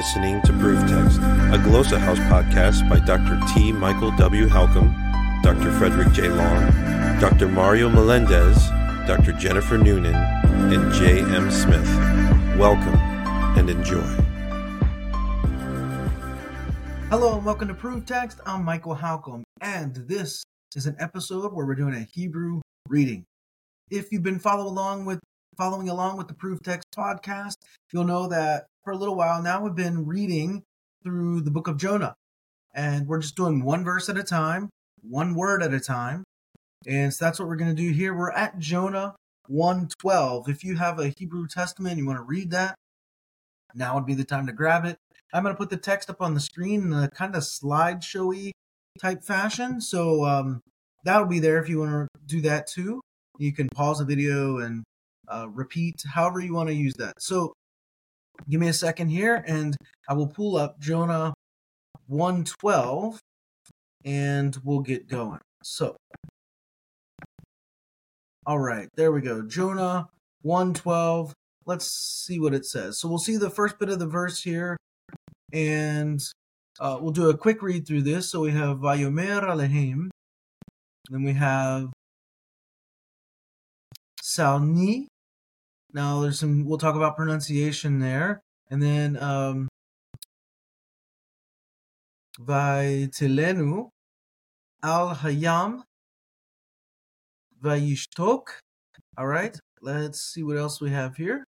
listening to Proof Text, a Glossa House podcast by Dr. T. Michael W. Halcomb, Dr. Frederick J. Long, Dr. Mario Melendez, Dr. Jennifer Noonan, and J. M. Smith. Welcome and enjoy. Hello and welcome to Proof Text. I'm Michael Halcomb, and this is an episode where we're doing a Hebrew reading. If you've been follow along with following along with the Proof Text podcast, you'll know that for a little while now we've been reading through the book of Jonah. And we're just doing one verse at a time, one word at a time. And so that's what we're going to do here. We're at Jonah 112. If you have a Hebrew Testament, you want to read that, now would be the time to grab it. I'm going to put the text up on the screen in a kind of slideshowy type fashion. So um, that'll be there if you want to do that too. You can pause the video and uh, repeat, however you want to use that. So give me a second here and I will pull up Jonah 112 and we'll get going. So, all right, there we go. Jonah 112. Let's see what it says. So we'll see the first bit of the verse here and uh, we'll do a quick read through this. So we have Vayomer Alehem. Then we have Salni. Now there's some. We'll talk about pronunciation there, and then um, Vaitilenu Al Hayam Vayishtok. All right. Let's see what else we have here.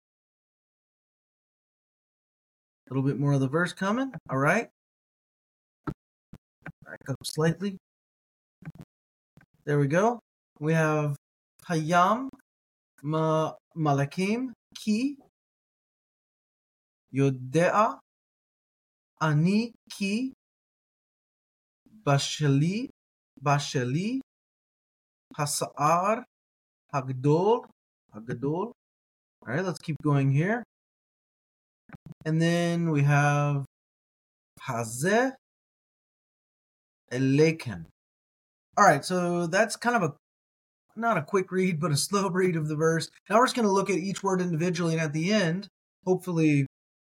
A little bit more of the verse coming. All right. Back up slightly. There we go. We have Hayam Ma- Malakim Ki Yodea Ani Ki Bashali Bashali Hasa'ar Hagdol Hagdol. All right, let's keep going here. And then we have Hazeh Elekem. All right, so that's kind of a not a quick read, but a slow read of the verse. Now we're just going to look at each word individually, and at the end, hopefully,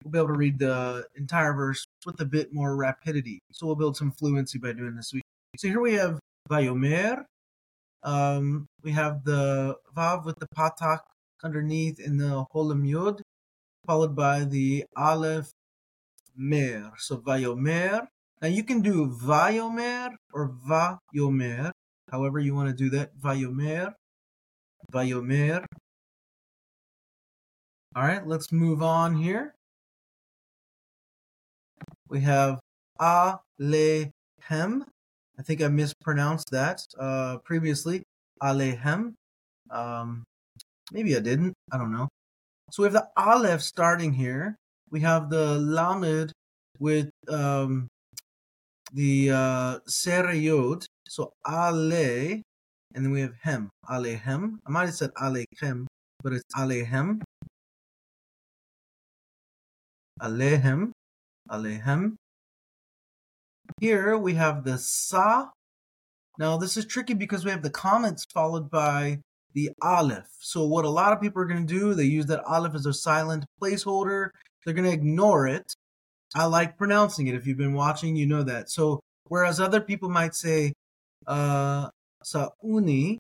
we'll be able to read the entire verse with a bit more rapidity. So we'll build some fluency by doing this. So here we have Vayomer. Um, we have the Vav with the Patak underneath in the Holam Yod, followed by the Aleph Mer. So Vayomer. Now you can do Vayomer or Vayomer, however you want to do that. Vayomer, Vayomer. All right, let's move on here. We have Alehem. I think I mispronounced that uh, previously. Alehem. Um, maybe I didn't. I don't know. So we have the Aleph starting here. We have the Lamed with um, the uh, Sereyod. So Ale, and then we have Hem. Alehem. I might have said Alechem, but it's Alehem. Alehem. Alehem. Here we have the Sa. Now this is tricky because we have the qamets followed by the Aleph. So what a lot of people are going to do, they use that Aleph as a silent placeholder. They're going to ignore it. I like pronouncing it. If you've been watching, you know that. So whereas other people might say uh Sauni,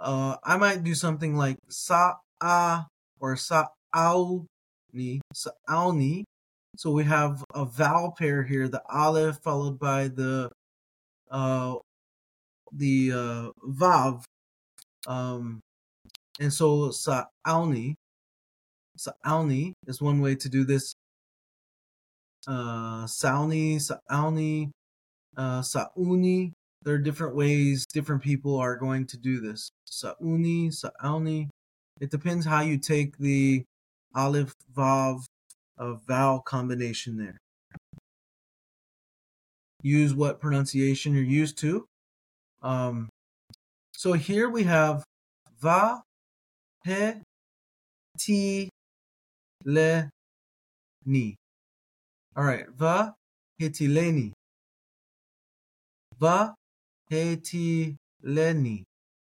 uh I might do something like Sa'a or Sa'auni, Sa'auni. So we have a vowel pair here, the aleph followed by the uh the uh vav. Um and so Sa'auni Sa'auni is one way to do this. Uh Sauni, Sa'auni, uh Sa'uni. There are different ways different people are going to do this. Sa'uni, Sa'auni. It depends how you take the aleph vav uh, vowel combination there. Use what pronunciation you're used to. Um, so here we have va, he, ti, le, ni. All right, va, hetileni. Va, hetileni.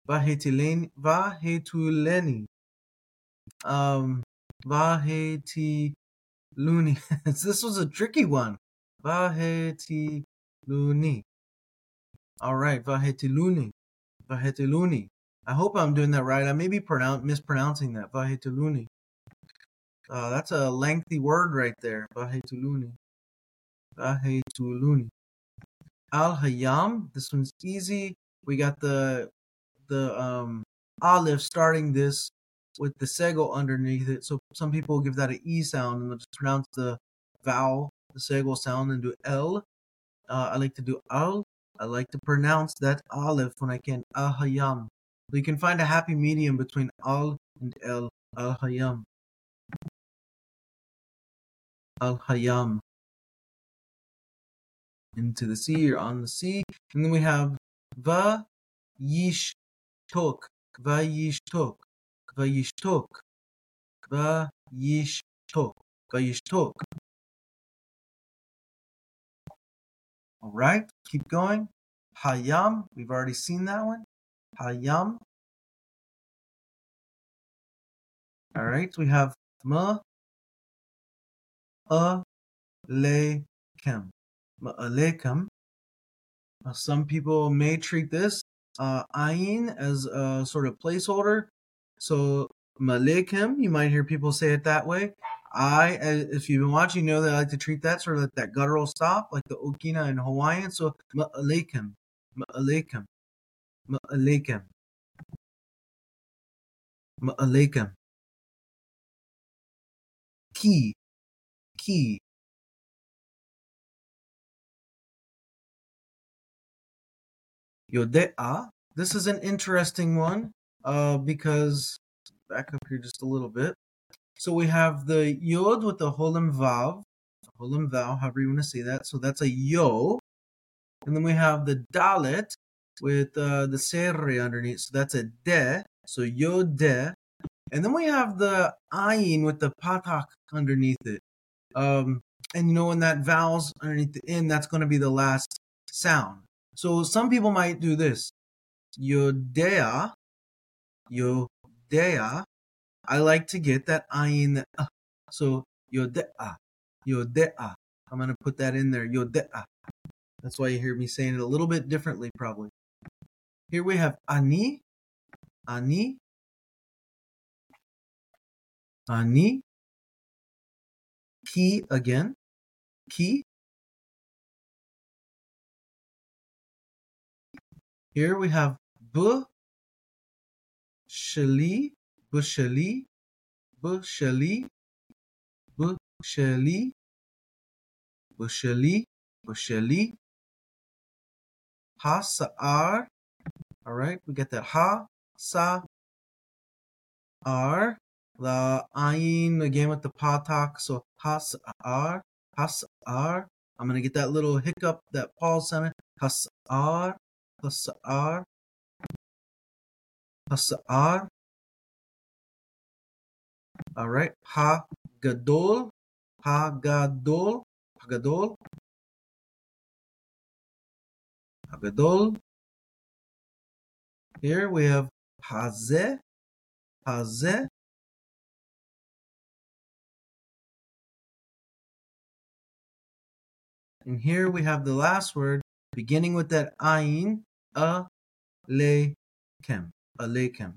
Va, hetileni. Va, hetuleni. Um, va, heti, luni. this was a tricky one. Vaheti luni. All right, vaheti luni. Vaheti luni. I hope I'm doing that right. I may be pronoun- mispronouncing that. Vaheti luni. Uh, that's a lengthy word right there. Vahituluni. Vahituluni. Al Hayam. This one's easy. We got the the um olive starting this with the segol underneath it. So some people give that an e sound and just pronounce the vowel, the segol sound, and do l. Uh, I like to do al. I like to pronounce that olive when I can. Al Hayam. So you can find a happy medium between al and el. Al Hayam. Al Hayam. Into the sea or on the sea. And then we have Va Yish Tok. Va Yish Tok. Va Yish Tok. Va Yish Tok. Va Yish Tok. All right, keep going. Hayam, we've already seen that one. Hayam. All right, we have Ma Aleikum. Ma'alaikum. Uh, some people may treat this uh, ayin as a sort of placeholder. So Ma'alaikum, you might hear people say it that way. I, if you've been watching, you know that I like to treat that sort of like that guttural stop, like the Okina in Hawaiian. So Ma'alaikum. Ma'alaikum. Ma'alaikum. Ma'alaikum. Key. Key. Yodea. This is an interesting one uh, because back up here just a little bit. So we have the yod with the holim vav, holim vav, however you want to say that. So that's a yo, and then we have the dalet with uh, the serre underneath. So that's a de. So yod de, and then we have the ayin with the patak underneath it. Um, and you know when that vowel's underneath the in, that's going to be the last sound. So some people might do this. Yodea, yodea. I like to get that ayin. Uh, so yodea, yodea. I'm gonna put that in there. Yodea. That's why you hear me saying it a little bit differently, probably. Here we have ani, ani, ani. Ki again, ki. Here we have bu, shali, bushali, bushali, bushali, bushali, bushali. Ha sa'ar. All right, we get that ha sa ar. The ayin again with the patak. So ha sa'ar, ha sa'ar. I'm gonna get that little hiccup that Paul sounded. Ha sa'ar. Hasa'ar. Hasa'ar. All right. Ha gadol. Ha gadol. Gadol. Gadol. Here we have haze. Haze. And here we have the last word beginning with that ayin, a le kem, alekem,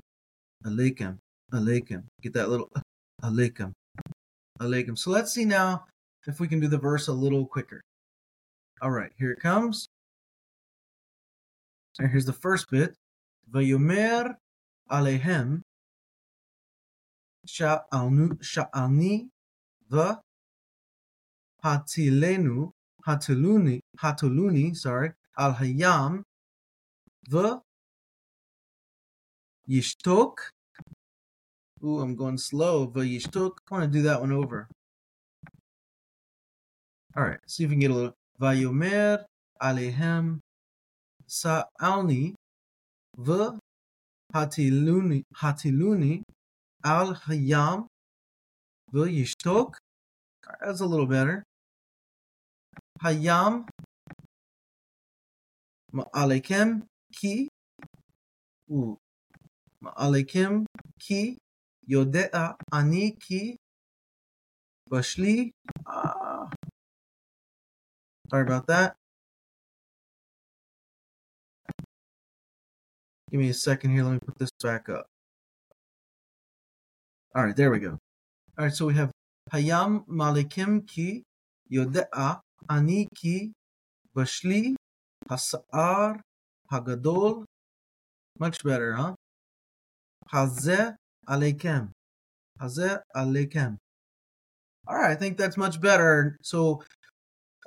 alekem, alekem. Get that little alekem, alekem. So let's see now if we can do the verse a little quicker. All right, here it comes. And here's the first bit. Vayomer alehem sha'ani va hatilenu Hatuluni, Hatuluni, sorry, Al Hayam, the Yishtok. Ooh, I'm going slow. The Yishtok. I want to do that one over. All right, see if we can get a little. Vayomer Alehem Sa'alni the Hatiluni Al Hayam the Yishtok. That's a little better. Hayam Ma'alekem ki Ma'alekem ki Yodea ani ki Bashli. Uh, sorry about that. Give me a second here. Let me put this back up. All right, there we go. All right, so we have Hayam Malikim ki Yode'a Ani ki Bashli Hasa'ar Hagadol. Much better, huh? Hazeh Aleikem. Hazeh Aleikem. All right, I think that's much better. So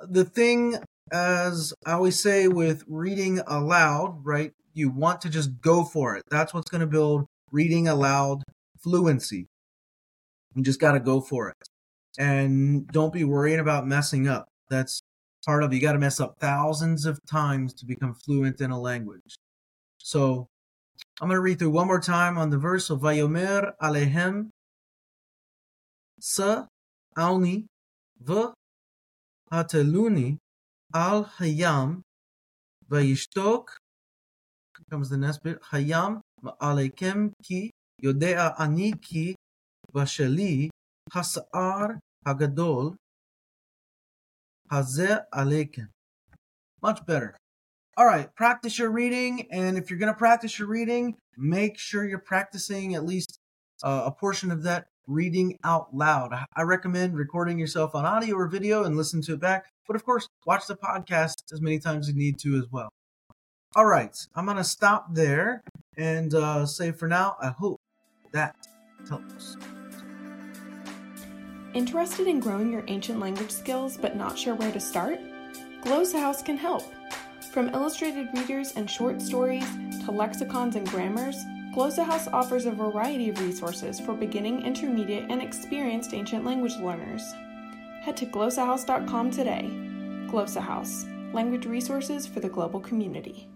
the thing, as I always say with reading aloud, right? You want to just go for it. That's what's going to build reading aloud fluency. You just got to go for it. And don't be worrying about messing up. That's part of. You got to mess up thousands of times to become fluent in a language. So I'm going to read through one more time on the verse of Vayomer Alehem Sa Auni V Hateluni Al Hayam Vayishtok comes the next bit Hayam Ma Alekem Ki Yodea Ani Ki Vasheli Hasar Hagadol Hazeh Alekem. Much better. All right, practice your reading, and if you're going to practice your reading, make sure you're practicing at least uh, a portion of that reading out loud. I recommend recording yourself on audio or video and listen to it back, but of course, watch the podcast as many times as you need to as well. All right, I'm going to stop there and uh, say for now, I hope that helps. Interested in growing your ancient language skills but not sure where to start? Glossa House can help. From illustrated readers and short stories to lexicons and grammars, Glossa House offers a variety of resources for beginning, intermediate, and experienced ancient language learners. Head to glossahouse.com today. Glossa House, language resources for the global community.